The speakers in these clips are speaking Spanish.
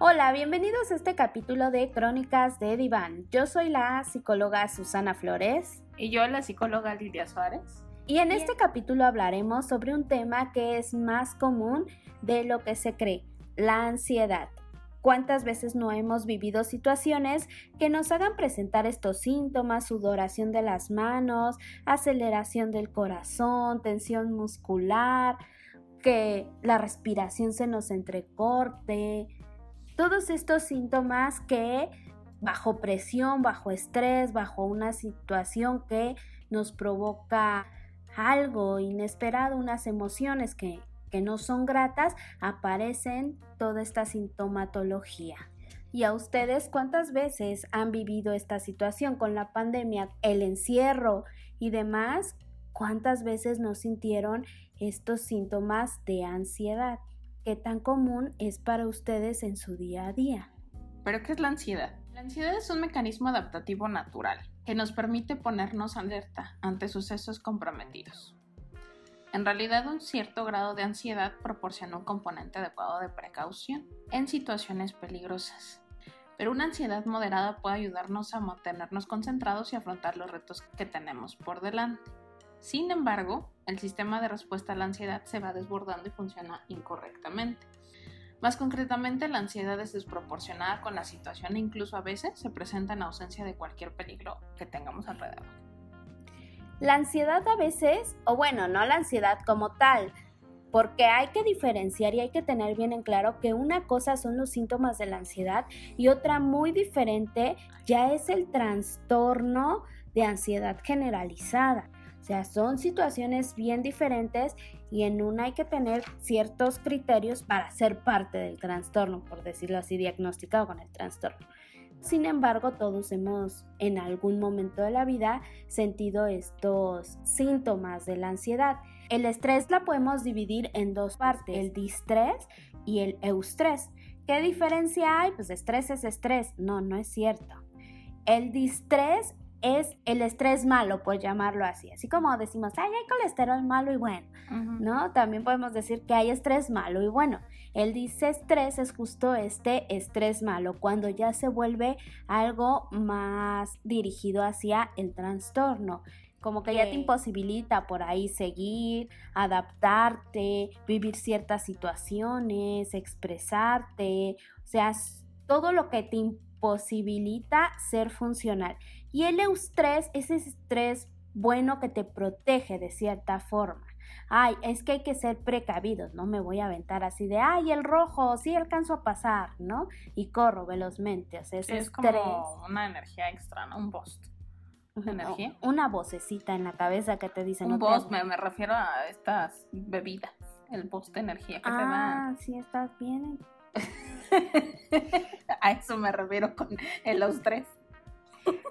Hola, bienvenidos a este capítulo de Crónicas de Diván. Yo soy la psicóloga Susana Flores. Y yo la psicóloga Lidia Suárez. Y en este capítulo hablaremos sobre un tema que es más común de lo que se cree, la ansiedad. ¿Cuántas veces no hemos vivido situaciones que nos hagan presentar estos síntomas, sudoración de las manos, aceleración del corazón, tensión muscular, que la respiración se nos entrecorte? Todos estos síntomas que bajo presión, bajo estrés, bajo una situación que nos provoca algo inesperado, unas emociones que, que no son gratas, aparecen toda esta sintomatología. ¿Y a ustedes cuántas veces han vivido esta situación con la pandemia, el encierro y demás? ¿Cuántas veces no sintieron estos síntomas de ansiedad? ¿Qué tan común es para ustedes en su día a día? ¿Pero qué es la ansiedad? La ansiedad es un mecanismo adaptativo natural que nos permite ponernos alerta ante sucesos comprometidos. En realidad, un cierto grado de ansiedad proporciona un componente adecuado de precaución en situaciones peligrosas. Pero una ansiedad moderada puede ayudarnos a mantenernos concentrados y afrontar los retos que tenemos por delante. Sin embargo, el sistema de respuesta a la ansiedad se va desbordando y funciona incorrectamente. Más concretamente, la ansiedad es desproporcionada con la situación e incluso a veces se presenta en ausencia de cualquier peligro que tengamos alrededor. La ansiedad a veces, o bueno, no la ansiedad como tal, porque hay que diferenciar y hay que tener bien en claro que una cosa son los síntomas de la ansiedad y otra muy diferente ya es el trastorno de ansiedad generalizada. O sea, son situaciones bien diferentes y en una hay que tener ciertos criterios para ser parte del trastorno, por decirlo así, diagnosticado con el trastorno. Sin embargo, todos hemos en algún momento de la vida sentido estos síntomas de la ansiedad. El estrés la podemos dividir en dos partes, el distrés y el eustrés. ¿Qué diferencia hay? Pues estrés es estrés. No, no es cierto. El distrés es el estrés malo, por llamarlo así. Así como decimos, ay, hay colesterol malo y bueno, ¿no? También podemos decir que hay estrés malo y bueno. Él dice estrés es justo este estrés malo, cuando ya se vuelve algo más dirigido hacia el trastorno. Como que ya te imposibilita por ahí seguir, adaptarte, vivir ciertas situaciones, expresarte, o sea, todo lo que te imposibilita ser funcional. Y el eustrés es ese estrés bueno que te protege de cierta forma. Ay, es que hay que ser precavidos, no me voy a aventar así de, ay, el rojo, sí alcanzo a pasar, ¿no? Y corro velozmente, o sea, ese es como una energía extra, ¿no? Un boost. energía? Una vocecita en la cabeza que te dice. Un no boost, me, refiero a estas bebidas, el boost de energía que te da. Ah, sí, estás bien. a eso me refiero con el eustrés.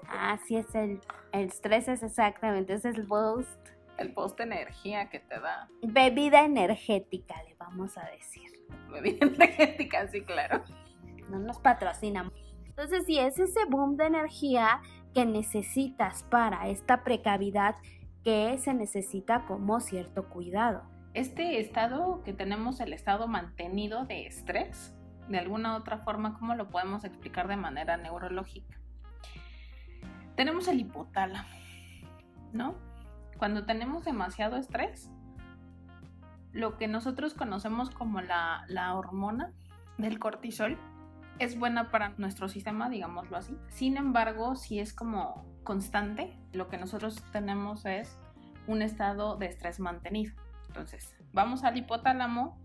Así es, el, el estrés es exactamente, ese es el boost. El boost de energía que te da. Bebida energética, le vamos a decir. Bebida energética, sí, claro. No nos patrocinamos. Entonces, si es ese boom de energía que necesitas para esta precavidad que se necesita como cierto cuidado. Este estado que tenemos, el estado mantenido de estrés, de alguna otra forma, ¿cómo lo podemos explicar de manera neurológica? Tenemos el hipotálamo, ¿no? Cuando tenemos demasiado estrés, lo que nosotros conocemos como la, hormona del cortisol es buena para nuestro sistema, digámoslo así. Sin embargo, si es como constante, lo que nosotros tenemos es un estado de estrés mantenido. Entonces, vamos al hipotálamo.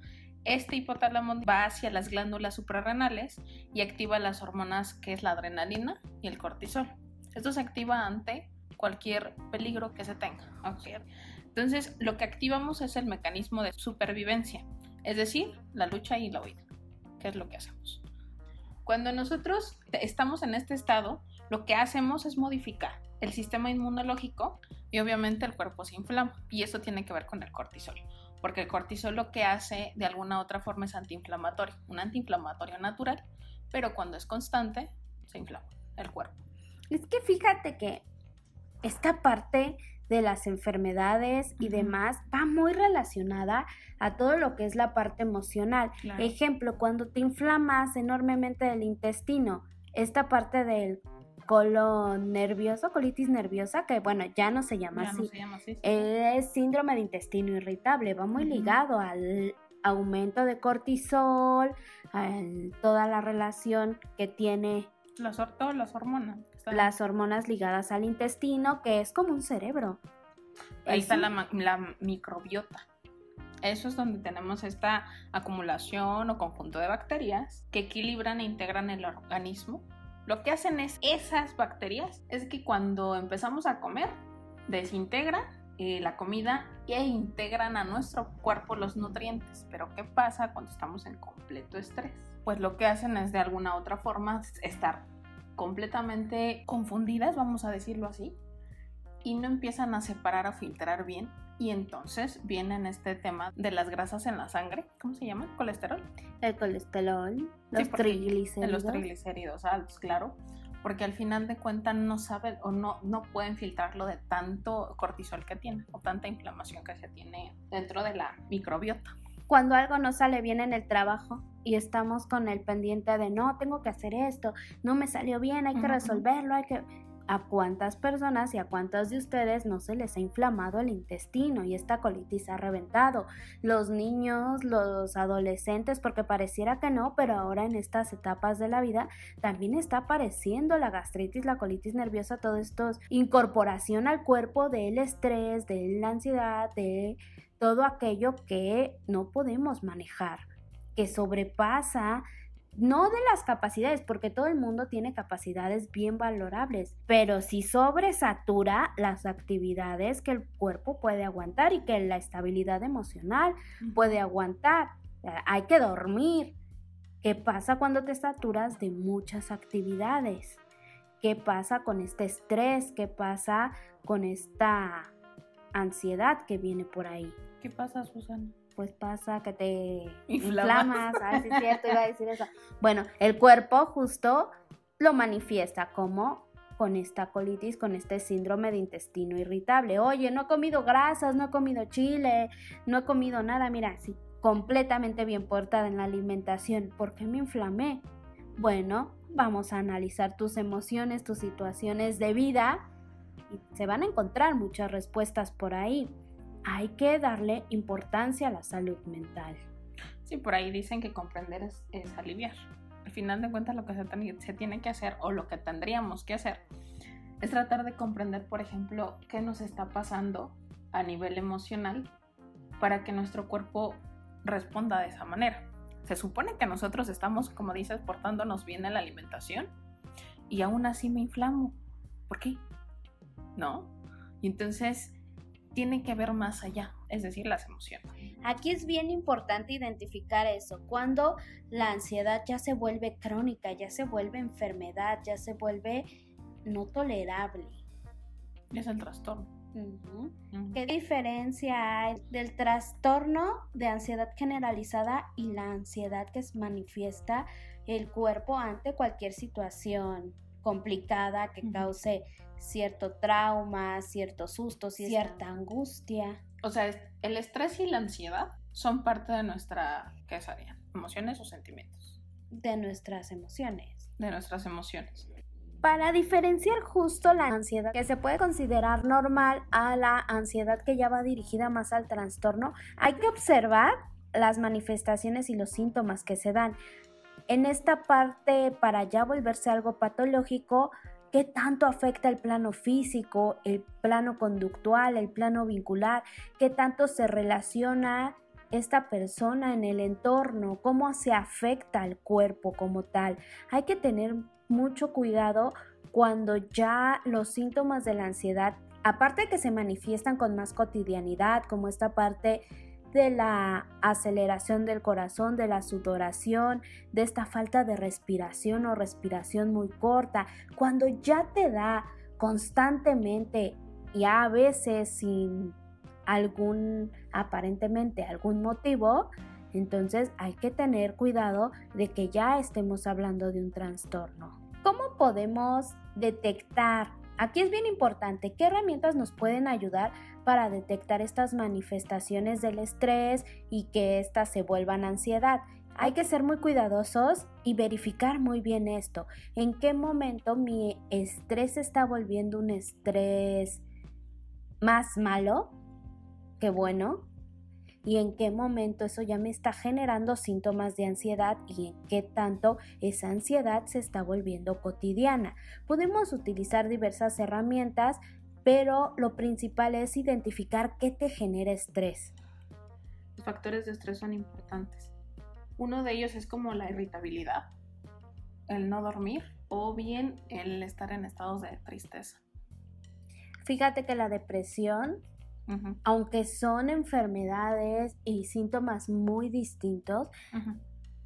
Este hipotálamo va hacia las glándulas suprarrenales y activa las hormonas que es la adrenalina y el cortisol. Esto se activa ante cualquier peligro que se tenga. Entonces, lo que activamos es el mecanismo de supervivencia, es decir, la lucha y la huida. ¿Qué es lo que hacemos? Cuando nosotros estamos en este estado, lo que hacemos es modificar el sistema inmunológico y obviamente el cuerpo se inflama. Y eso tiene que ver con el cortisol, porque el cortisol lo que hace de alguna otra forma es antiinflamatorio, un antiinflamatorio natural, pero cuando es constante, se inflama el cuerpo. Es que fíjate que esta parte de las enfermedades y demás va muy relacionada a todo lo que es la parte emocional. Ejemplo, cuando te inflamas enormemente el intestino, esta parte del colon nervioso, colitis nerviosa, que bueno, ya no se llama así. Es síndrome de intestino irritable, va muy ligado al aumento de cortisol, a toda la relación que tiene las, todas las hormonas. Las hormonas ligadas al intestino, que es como un cerebro. Ahí está la, la microbiota. Eso es donde tenemos esta acumulación o conjunto de bacterias que equilibran e integran el organismo. Lo que hacen es esas bacterias es que cuando empezamos a comer desintegran eh, la comida e integran a nuestro cuerpo los nutrientes. Pero ¿qué pasa cuando estamos en completo estrés? Pues lo que hacen es de alguna otra forma estar completamente confundidas, vamos a decirlo así, y no empiezan a separar o filtrar bien. Y entonces viene este tema de las grasas en la sangre. ¿Cómo se llama? ¿Colesterol? El colesterol, los triglicéridos. Los triglicéridos altos, claro. Porque al final de cuentas no saben o no, no pueden filtrarlo de tanto cortisol que tiene o tanta inflamación que se tiene dentro de la microbiota. Cuando algo no sale bien en el trabajo y estamos con el pendiente de no, tengo que hacer esto, no me salió bien, hay que resolverlo, hay que ¿A cuántas personas y a cuántas de ustedes no se les ha inflamado el intestino y esta colitis ha reventado? Los niños, los adolescentes, porque pareciera que no, pero ahora en estas etapas de la vida también está apareciendo la gastritis, la colitis nerviosa, todo esto incorporación al cuerpo del estrés, de la ansiedad, de todo aquello que no podemos manejar, que sobrepasa no de las capacidades, porque todo el mundo tiene capacidades bien valorables, pero si sobresatura las actividades que el cuerpo puede aguantar y que la estabilidad emocional puede aguantar. Hay que dormir. ¿Qué pasa cuando te saturas de muchas actividades? ¿Qué pasa con este estrés? ¿Qué pasa con esta ansiedad que viene por ahí? ¿Qué pasa, Susana? pues pasa que te inflamas, es cierto, iba a decir eso. Bueno, el cuerpo justo lo manifiesta como con esta colitis, con este síndrome de intestino irritable. Oye, no he comido grasas, no he comido chile, no he comido nada, mira, sí, completamente bien portada en la alimentación. ¿Por qué me inflamé? Bueno, vamos a analizar tus emociones, tus situaciones de vida y se van a encontrar muchas respuestas por ahí hay que darle importancia a la salud mental. Sí, por ahí dicen que comprender es, aliviar. Al final de cuentas lo que se, tiene que hacer o lo que tendríamos que hacer es tratar de comprender, por ejemplo, qué nos está pasando a nivel emocional para que nuestro cuerpo responda de esa manera. Se supone que nosotros estamos, como dices, portándonos bien en la alimentación y aún así me inflamo. ¿Por qué? ¿No? Y entonces tiene que ver más allá, es decir, las emociones. Aquí es bien importante identificar eso, cuando la ansiedad ya se vuelve crónica, ya se vuelve enfermedad, ya se vuelve no tolerable. Es el trastorno. ¿Qué diferencia hay del trastorno de ansiedad generalizada y la ansiedad que manifiesta el cuerpo ante cualquier situación complicada que cause cierto trauma, cierto susto, cierta angustia. O sea, el estrés y la ansiedad son parte de nuestra, ¿qué serían? ¿Emociones o sentimientos? De nuestras emociones. De nuestras emociones. Para diferenciar justo la ansiedad que se puede considerar normal a la ansiedad que ya va dirigida más al trastorno, hay que observar las manifestaciones y los síntomas que se dan. En esta parte, para ya volverse algo patológico, qué tanto afecta el plano físico, el plano conductual, el plano vincular, qué tanto se relaciona esta persona en el entorno, cómo se afecta al cuerpo como tal. Hay que tener mucho cuidado cuando ya los síntomas de la ansiedad, aparte de que se manifiestan con más cotidianidad, como esta parte de la aceleración del corazón, de la sudoración, de esta falta de respiración o respiración muy corta, cuando ya te da constantemente y a veces sin algún, aparentemente algún motivo, entonces hay que tener cuidado de que ya estemos hablando de un trastorno. ¿Cómo podemos detectar Aquí es bien importante qué herramientas nos pueden ayudar para detectar estas manifestaciones del estrés y que éstas se vuelvan ansiedad. Hay que ser muy cuidadosos y verificar muy bien esto. ¿En qué momento mi estrés está volviendo un estrés más malo que bueno? y en qué momento eso ya me está generando síntomas de ansiedad y en qué tanto esa ansiedad se está volviendo cotidiana. Podemos utilizar diversas herramientas, pero lo principal es identificar qué te genera estrés. Los factores de estrés son importantes. Uno de ellos es como la irritabilidad, el no dormir o bien el estar en estados de tristeza. Fíjate que la depresión aunque son enfermedades y síntomas muy distintos,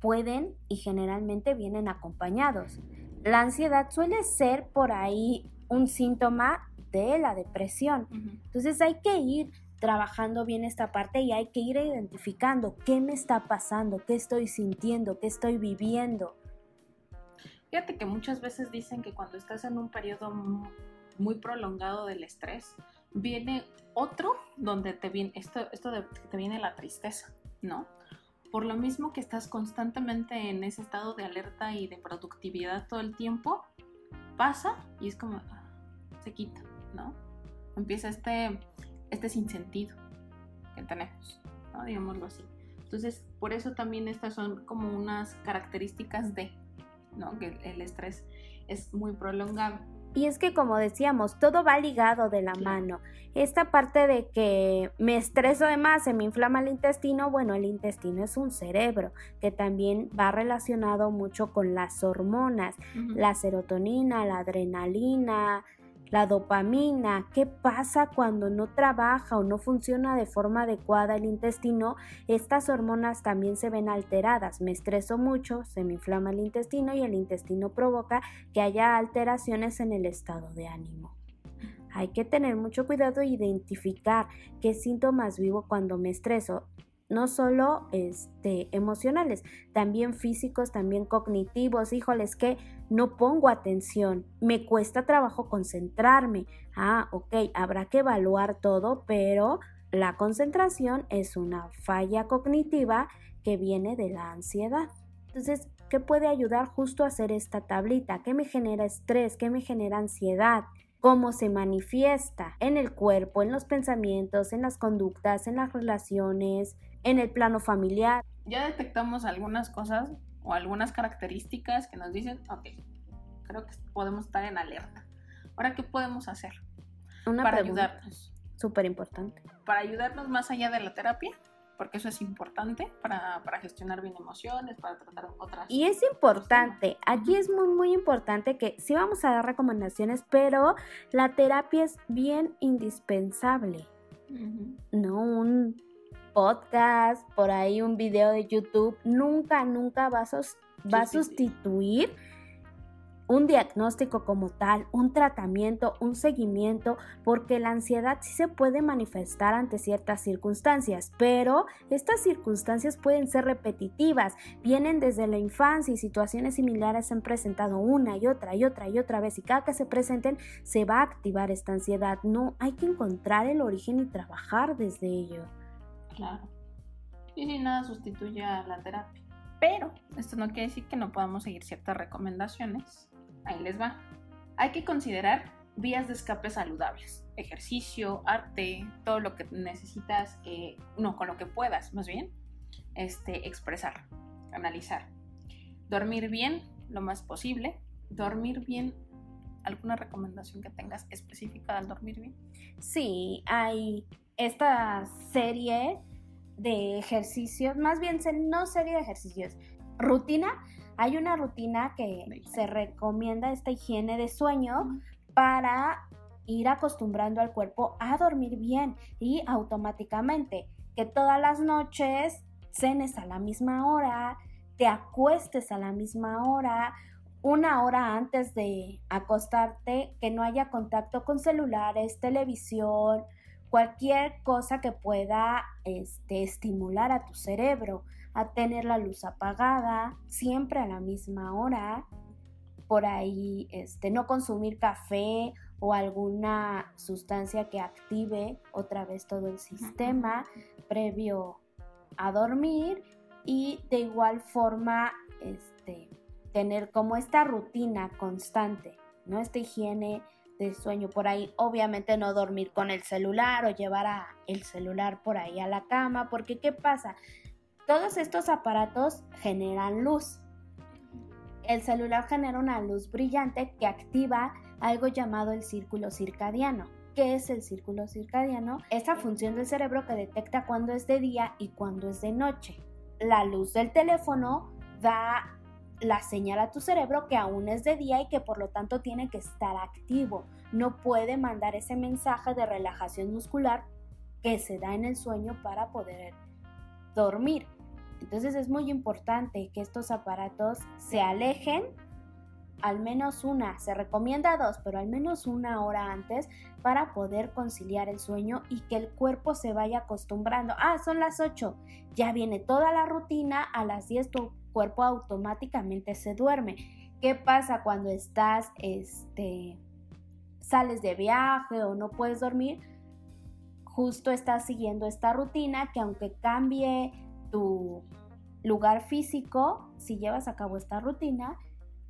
pueden y generalmente vienen acompañados. La ansiedad suele ser por ahí un síntoma de la depresión. Entonces hay que ir trabajando bien esta parte y hay que ir identificando qué me está pasando, qué estoy sintiendo, qué estoy viviendo. Fíjate que muchas veces dicen que cuando estás en un periodo muy prolongado del estrés, viene otro donde te viene esto, esto de, te viene la tristeza, ¿no? Por lo mismo que estás constantemente en ese estado de alerta y de productividad todo el tiempo, pasa y es como ah, se quita, ¿no? Empieza este, este sinsentido que tenemos, ¿no? Digámoslo así. Entonces, por eso también estas son como unas características de, ¿no? Que el estrés es muy prolongado. Y es que como decíamos, todo va ligado de la mano. Esta parte de que me estreso de más, se me inflama el intestino, bueno, el intestino es un cerebro que también va relacionado mucho con las hormonas, la serotonina, la adrenalina, la dopamina, ¿qué pasa cuando no trabaja o no funciona de forma adecuada el intestino? Estas hormonas también se ven alteradas. Me estreso mucho, se me inflama el intestino y el intestino provoca que haya alteraciones en el estado de ánimo. Hay que tener mucho cuidado e identificar qué síntomas vivo cuando me estreso no solo este, emocionales, también físicos, también cognitivos. Híjoles, que no pongo atención, me cuesta trabajo concentrarme. Ah, ok, habrá que evaluar todo, pero la concentración es una falla cognitiva que viene de la ansiedad. Entonces, ¿qué puede ayudar justo a hacer esta tablita? ¿Qué me genera estrés? ¿Qué me genera ansiedad? cómo se manifiesta en el cuerpo, en los pensamientos, en las conductas, en las relaciones, en el plano familiar. Ya detectamos algunas cosas o algunas características que nos dicen, ok, creo que podemos estar en alerta. Ahora, ¿qué podemos hacer Una para ayudarnos? Súper importante. Para ayudarnos más allá de la terapia, porque eso es importante para, para, gestionar bien emociones, para tratar otras. Y es importante, aquí es muy, muy importante que sí vamos a dar recomendaciones, pero la terapia es bien indispensable. No un podcast, por ahí un video de YouTube, nunca, nunca va a, va a sustituir un diagnóstico como tal, un tratamiento, un seguimiento, porque la ansiedad sí se puede manifestar ante ciertas circunstancias, pero estas circunstancias pueden ser repetitivas, vienen desde la infancia y situaciones similares se han presentado una y otra y otra y otra vez y cada que se presenten se va a activar esta ansiedad. No, hay que encontrar el origen y trabajar desde ello. Claro. Y si nada sustituye a la terapia. Pero esto no quiere decir que no podamos seguir ciertas recomendaciones. Ahí les va. Hay que considerar vías de escape saludables. Ejercicio, arte, todo lo que necesitas, eh, no, con lo que puedas, más bien, este, expresar, analizar. Dormir bien, lo más posible. Dormir bien ¿Alguna recomendación que tengas específica al dormir bien? Sí, hay esta serie de ejercicios, más bien no serie de ejercicios, rutina. Hay una rutina que se recomienda esta higiene de sueño para ir acostumbrando al cuerpo a dormir bien y automáticamente que todas las noches cenes a la misma hora, te acuestes a la misma hora, una hora antes de acostarte, que no haya contacto con celulares, televisión, cualquier cosa que pueda este, estimular a tu cerebro a tener la luz apagada, siempre a la misma hora, por ahí este, no consumir café o alguna sustancia que active otra vez todo el sistema previo a dormir y de igual forma este, tener como esta rutina constante, ¿no? Esta higiene de sueño por ahí, obviamente no dormir con el celular o llevar a el celular por ahí a la cama, porque ¿qué pasa? Todos estos aparatos generan luz. El celular genera una luz brillante que activa algo llamado el círculo circadiano. ¿Qué es el círculo circadiano? Esa función del cerebro que detecta cuándo es de día y cuándo es de noche. La luz del teléfono da la señal a tu cerebro que aún es de día y que por lo tanto tiene que estar activo. No puede mandar ese mensaje de relajación muscular que se da en el sueño para poder dormir. Entonces es muy importante que estos aparatos se alejen al menos una, se recomienda dos, pero al menos una hora antes para poder conciliar el sueño y que el cuerpo se vaya acostumbrando. Ah, son las 8, ya viene toda la rutina, a las 10 tu cuerpo automáticamente se duerme. ¿Qué pasa cuando estás, este, sales de viaje o no puedes dormir? Justo estás siguiendo esta rutina que aunque cambie tu lugar físico, si llevas a cabo esta rutina,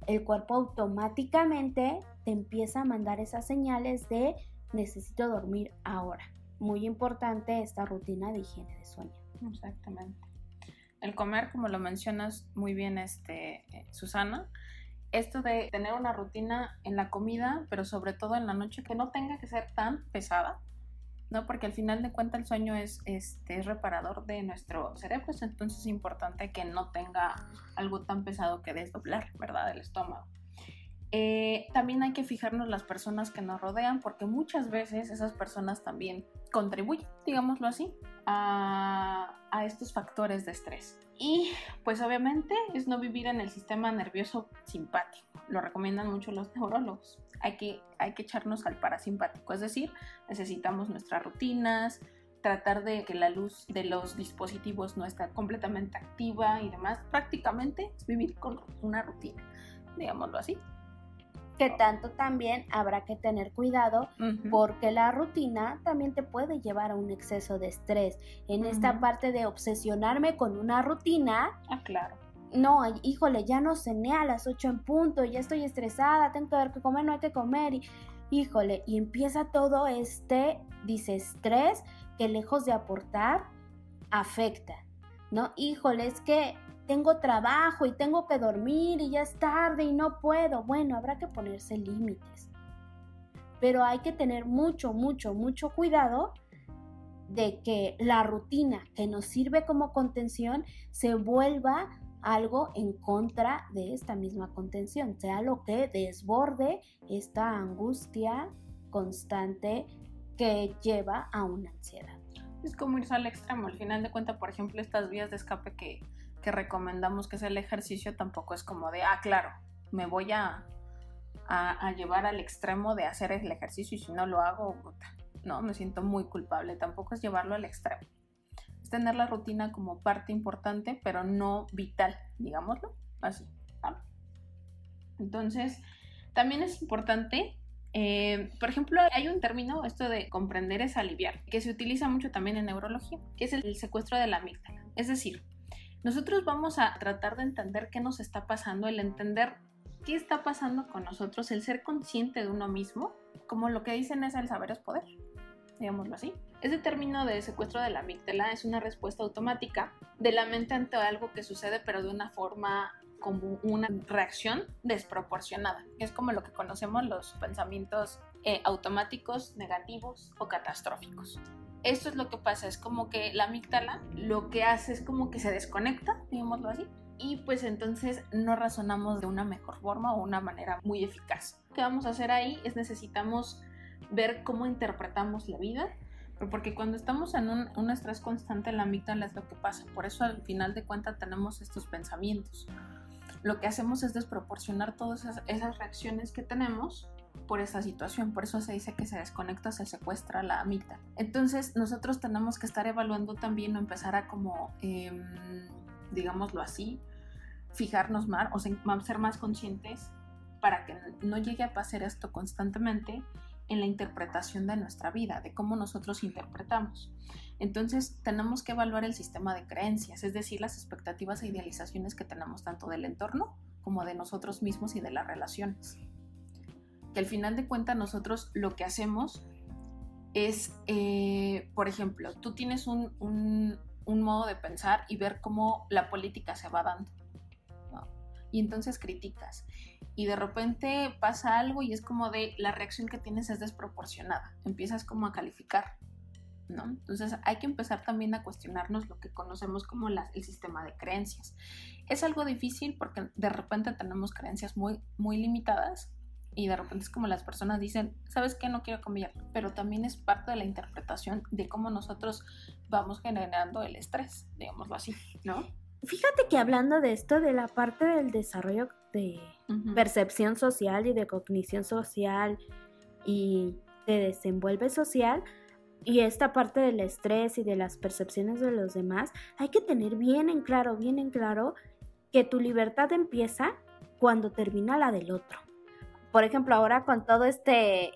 el cuerpo automáticamente te empieza a mandar esas señales de necesito dormir ahora. Muy importante esta rutina de higiene de sueño. Exactamente el comer, como lo mencionas muy bien, este, eh, Susana, esto de tener una rutina en la comida, pero sobre todo en la noche, que no tenga que ser tan pesada, ¿no? Porque al final de cuentas el sueño es, este, es reparador de nuestro cerebro, entonces es importante que no tenga algo tan pesado que desdoblar, ¿verdad? El estómago. Eh, también hay que fijarnos las personas que nos rodean porque muchas veces esas personas también contribuyen, digámoslo así, a, a estos factores de estrés. Y pues obviamente es no vivir en el sistema nervioso simpático. Lo recomiendan mucho los neurólogos. Hay que, hay que echarnos al parasimpático, es decir, necesitamos nuestras rutinas, tratar de que la luz de los dispositivos no esté completamente activa y demás. Prácticamente es vivir con una rutina, digámoslo así que tanto también habrá que tener cuidado porque la rutina también te puede llevar a un exceso de estrés. En esta parte de obsesionarme con una rutina. Ah, claro. No, híjole, ya no cené a las 8 en punto, ya estoy estresada, tengo que ver que comer, no hay que comer. Y, híjole, y empieza todo este, dice, estrés que lejos de aportar, afecta. ¿No? Híjole, es que tengo trabajo y tengo que dormir y ya es tarde y no puedo. Bueno, habrá que ponerse límites. Pero hay que tener mucho, mucho, mucho cuidado de que la rutina que nos sirve como contención se vuelva algo en contra de esta misma contención, sea lo que desborde esta angustia constante que lleva a una ansiedad. Es como irse al extremo, al final de cuentas, por ejemplo, estas vías de escape que, recomendamos que es el ejercicio tampoco es como de, ah, claro, me voy a, a, llevar al extremo de hacer el ejercicio y si no lo hago, no, me siento muy culpable. Tampoco es llevarlo al extremo. Es tener la rutina como parte importante, pero no vital, digámoslo así. Entonces, también es importante eh, por ejemplo, hay un término, esto de comprender es aliviar, que se utiliza mucho también en neurología, que es el, secuestro de la amígdala. Es decir, nosotros vamos a tratar de entender qué nos está pasando, el entender qué está pasando con nosotros, el ser consciente de uno mismo, como lo que dicen es el saber es poder, digámoslo así. Ese término de secuestro de la amígdala es una respuesta automática de la mente ante algo que sucede, pero de una forma como una reacción desproporcionada. Es como lo que conocemos los pensamientos eh, automáticos, negativos o catastróficos. Esto es lo que pasa, es como que la amígdala lo que hace es como que se desconecta, digámoslo así, y pues entonces no razonamos de una mejor forma o una manera muy eficaz. Lo que vamos a hacer ahí es necesitamos ver cómo interpretamos la vida, porque cuando estamos en un, estrés constante, la amígdala es lo que pasa. Por eso al final de cuentas tenemos estos pensamientos. Lo que hacemos es desproporcionar todas esas reacciones que tenemos por esa situación. Por eso se dice que se desconecta, se secuestra la amígdala. Entonces nosotros tenemos que estar evaluando también o empezar a como, em, digámoslo así, fijarnos más o ser más conscientes para que no llegue a pasar esto constantemente en la interpretación de nuestra vida, de cómo nosotros interpretamos. Entonces tenemos que evaluar el sistema de creencias, es decir, las expectativas e idealizaciones que tenemos tanto del entorno como de nosotros mismos y de las relaciones. Que al final de cuentas nosotros lo que hacemos es, eh, por ejemplo, tú tienes un, un, modo de pensar y ver cómo la política se va dando. Y entonces criticas y de repente pasa algo y es como de la reacción que tienes es desproporcionada, empiezas como a calificar, ¿no? Entonces hay que empezar también a cuestionarnos lo que conocemos como el sistema de creencias. Es algo difícil porque de repente tenemos creencias muy, muy limitadas y de repente es como las personas dicen, ¿sabes qué? No quiero cambiar, pero también es parte de la interpretación de cómo nosotros vamos generando el estrés, digámoslo así, ¿no? Fíjate que hablando de esto, de la parte del desarrollo de percepción social y de cognición social y de desenvuelve social, y esta parte del estrés y de las percepciones de los demás, hay que tener bien en claro, bien en claro que tu libertad empieza cuando termina la del otro. Por ejemplo, ahora con todo este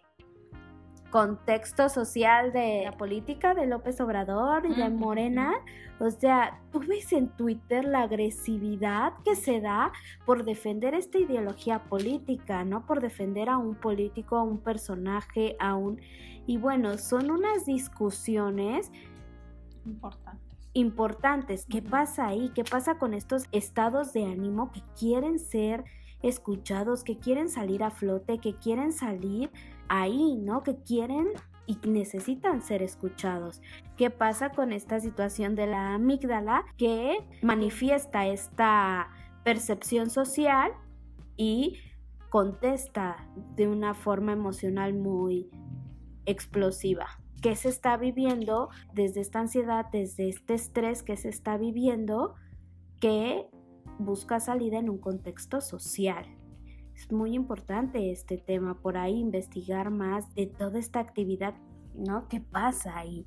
contexto social de la política de López Obrador y de Morena. O sea, tú ves en Twitter la agresividad que se da por defender esta ideología política, ¿no? Por defender a un político, a un personaje, a un... Y bueno, son unas discusiones importantes. Importantes. ¿Qué pasa ahí? ¿Qué pasa con estos estados de ánimo que quieren ser escuchados, que quieren salir a flote, que quieren salir ahí, ¿no? Que quieren y necesitan ser escuchados. ¿Qué pasa con esta situación de la amígdala que manifiesta esta percepción social y contesta de una forma emocional muy explosiva? ¿Qué se está viviendo desde esta ansiedad, desde este estrés que se está viviendo que busca salida en un contexto social. Es muy importante este tema, por ahí investigar más de toda esta actividad, ¿no? ¿Qué pasa ahí?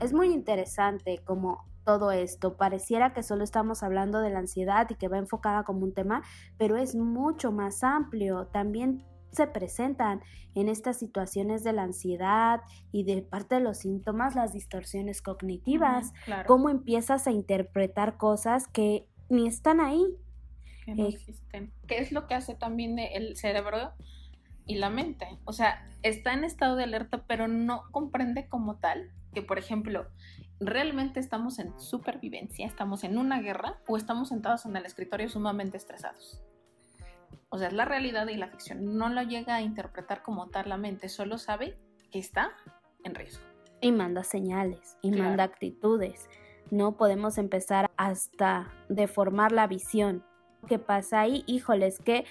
Es muy interesante como todo esto. Pareciera que solo estamos hablando de la ansiedad y que va enfocada como un tema, pero es mucho más amplio. También se presentan en estas situaciones de la ansiedad y de parte de los síntomas las distorsiones cognitivas, cómo empiezas a interpretar cosas que ni están ahí. Que no existen. ¿Qué es lo que hace también el cerebro y la mente? O sea, está en estado de alerta, pero no comprende como tal que, por ejemplo, realmente estamos en supervivencia, estamos en una guerra o estamos sentados en el escritorio sumamente estresados. O sea, es la realidad y la ficción. No lo llega a interpretar como tal la mente, solo sabe que está en riesgo. Y manda señales, y manda actitudes no podemos empezar hasta deformar la visión. ¿Qué pasa ahí? Híjole, es que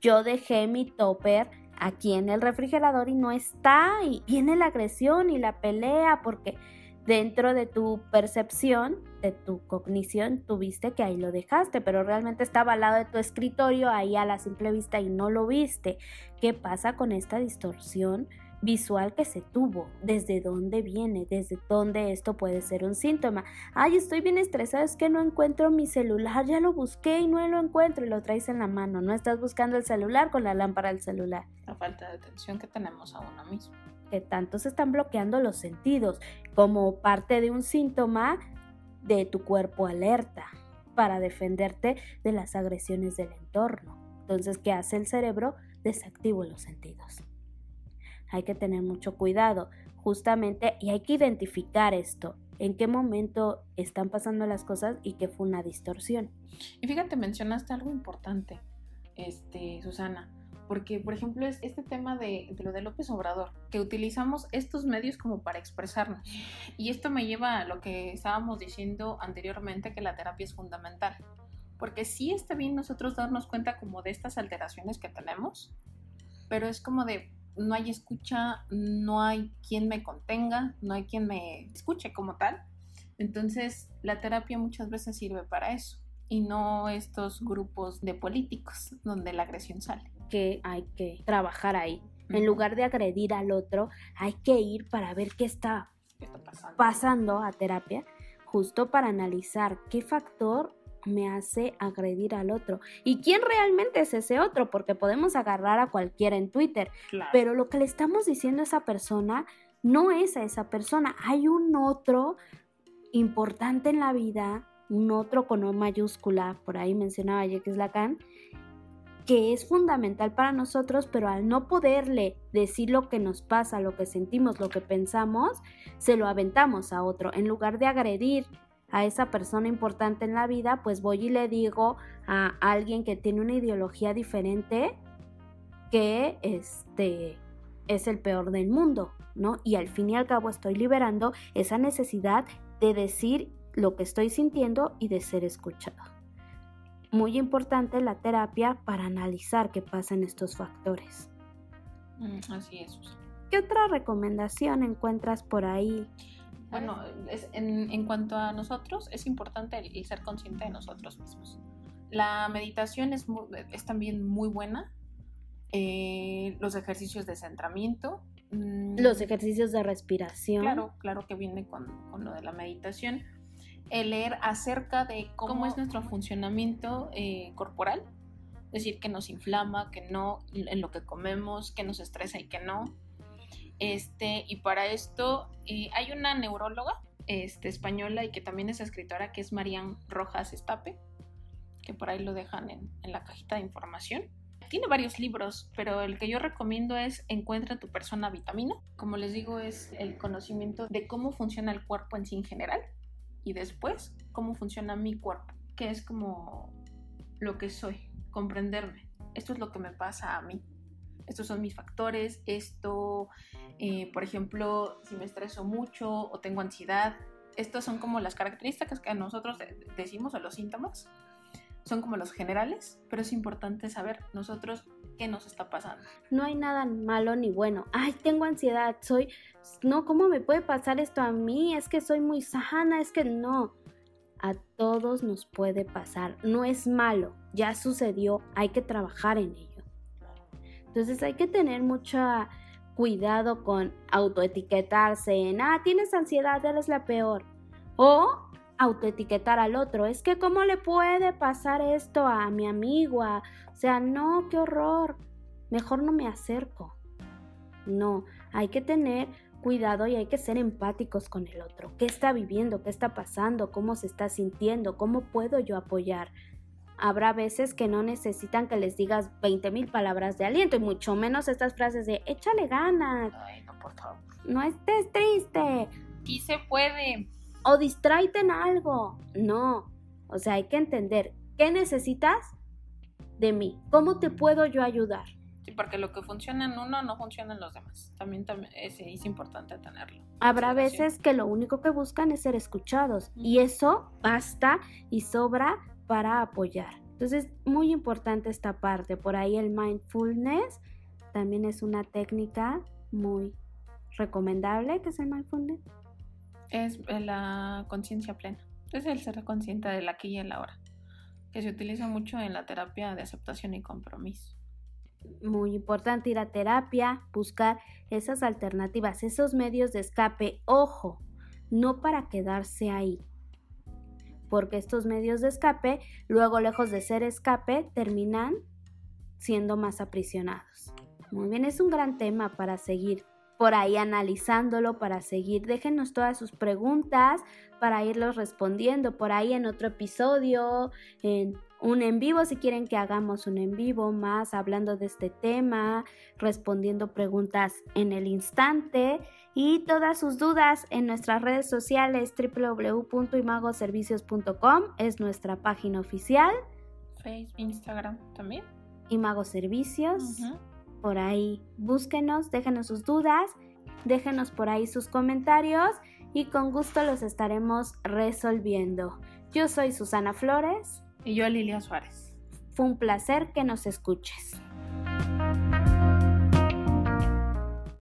yo dejé mi topper aquí en el refrigerador y no está y viene la agresión y la pelea porque dentro de tu percepción, de tu cognición, tuviste que ahí lo dejaste, pero realmente estaba al lado de tu escritorio, ahí a la simple vista y no lo viste. ¿Qué pasa con esta distorsión? Visual que se tuvo, desde dónde viene, desde dónde esto puede ser un síntoma. Ay, estoy bien estresado, es que no encuentro mi celular, ya lo busqué y no lo encuentro y lo traes en la mano, no estás buscando el celular con la lámpara del celular. La falta de atención que tenemos a uno mismo. Que tanto se están bloqueando los sentidos como parte de un síntoma de tu cuerpo alerta para defenderte de las agresiones del entorno. Entonces, ¿qué hace el cerebro? Desactivo los sentidos hay que tener mucho cuidado justamente y hay que identificar esto, en qué momento están pasando las cosas y qué fue una distorsión. Y fíjate, mencionaste algo importante, este, Susana, porque por ejemplo es este tema de, de, lo de López Obrador, que utilizamos estos medios como para expresarnos. Y esto me lleva a lo que estábamos diciendo anteriormente, que la terapia es fundamental. Porque sí está bien nosotros darnos cuenta como de estas alteraciones que tenemos, pero es como de, no hay escucha, no hay quien me contenga, no hay quien me escuche como tal. Entonces, la terapia muchas veces sirve para eso y no estos grupos de políticos donde la agresión sale. Que hay que trabajar ahí. En lugar de agredir al otro, hay que ir para ver qué está, pasando? pasando a terapia, justo para analizar qué factor me hace agredir al otro. ¿Y quién realmente es ese otro? Porque podemos agarrar a cualquiera en Twitter, pero lo que le estamos diciendo a esa persona no es a esa persona. Hay un otro importante en la vida, un otro con O mayúscula, por ahí mencionaba Jacques Lacan, que es fundamental para nosotros, pero al no poderle decir lo que nos pasa, lo que sentimos, lo que pensamos, se lo aventamos a otro. En lugar de agredir a esa persona importante en la vida, pues voy y le digo a alguien que tiene una ideología diferente que este es el peor del mundo, ¿no? Y al fin y al cabo estoy liberando esa necesidad de decir lo que estoy sintiendo y de ser escuchado muy importante la terapia para analizar qué pasa en estos factores. Mm, así es. ¿Qué otra recomendación encuentras por ahí? Bueno, en, cuanto a nosotros, es importante el, ser consciente de nosotros mismos. La meditación es, es también muy buena. Eh, los ejercicios de centramiento. Mm, los ejercicios de respiración. Claro, claro que viene con, con lo de la meditación el leer acerca de cómo, es nuestro funcionamiento eh, corporal, es decir, que nos inflama, que no, en lo que comemos, que nos estresa y que no. Este, y para esto eh, hay una neuróloga este, española y que también es escritora, que es Marian Rojas Estape, que por ahí lo dejan en, en la cajita de información. Tiene varios libros, pero el que yo recomiendo es Encuentra tu persona vitamina. Como les digo, es el conocimiento de cómo funciona el cuerpo en sí en general y después cómo funciona mi cuerpo, que es como lo que soy, comprenderme. Esto es lo que me pasa a mí. Estos son mis factores. Esto, eh, por ejemplo, si me estreso mucho o tengo ansiedad, estas son como las características que nosotros decimos o los síntomas. Son como los generales, pero es importante saber nosotros qué nos está pasando. No hay nada malo ni bueno. Ay, tengo ansiedad, soy... No, ¿cómo me puede pasar esto a mí? Es que soy muy sana, es que no. A todos nos puede pasar. No es malo, ya sucedió, hay que trabajar en ello. Entonces hay que tener mucho cuidado con autoetiquetarse en, ah, tienes ansiedad, eres la peor. O autoetiquetar al otro. Es que cómo le puede pasar esto a mi amigo, o sea, no, qué horror. Mejor no me acerco. No, hay que tener cuidado y hay que ser empáticos con el otro. ¿Qué está viviendo? ¿Qué está pasando? ¿Cómo se está sintiendo? ¿Cómo puedo yo apoyar? Habrá veces que no necesitan que les digas 20 mil palabras de aliento y mucho menos estas frases de échale ganas. Ay, no, por favor. No estés triste. Y se puede o distraite en algo. No, o sea, hay que entender qué necesitas de mí, cómo te puedo yo ayudar. Sí, porque lo que funciona en uno no funciona en los demás. También, es, importante tenerlo. Habrá veces que lo único que buscan es ser escuchados y eso basta y sobra para apoyar. Entonces, muy importante esta parte. Por ahí el mindfulness también es una técnica muy recomendable, que es el mindfulness es la conciencia plena. Es el ser consciente del aquí y el ahora, que se utiliza mucho en la terapia de aceptación y compromiso. Muy importante ir a terapia, buscar esas alternativas, esos medios de escape. Ojo, no para quedarse ahí, porque estos medios de escape, luego lejos de ser escape, terminan siendo más aprisionados. Muy bien, es un gran tema para seguir por ahí analizándolo para seguir. Déjenos todas sus preguntas para irlos respondiendo por ahí en otro episodio, un en vivo si quieren que hagamos un en vivo más hablando de este tema, respondiendo preguntas en el instante y todas sus dudas en nuestras redes sociales www.imagoservicios.com es nuestra página oficial. Facebook, Instagram también. Imagoservicios. Servicios por ahí. Búsquenos, déjenos sus dudas, déjenos por ahí sus comentarios y con gusto los estaremos resolviendo. Yo soy Susana Flores. Y yo Lilia Suárez. Fue un placer que nos escuches.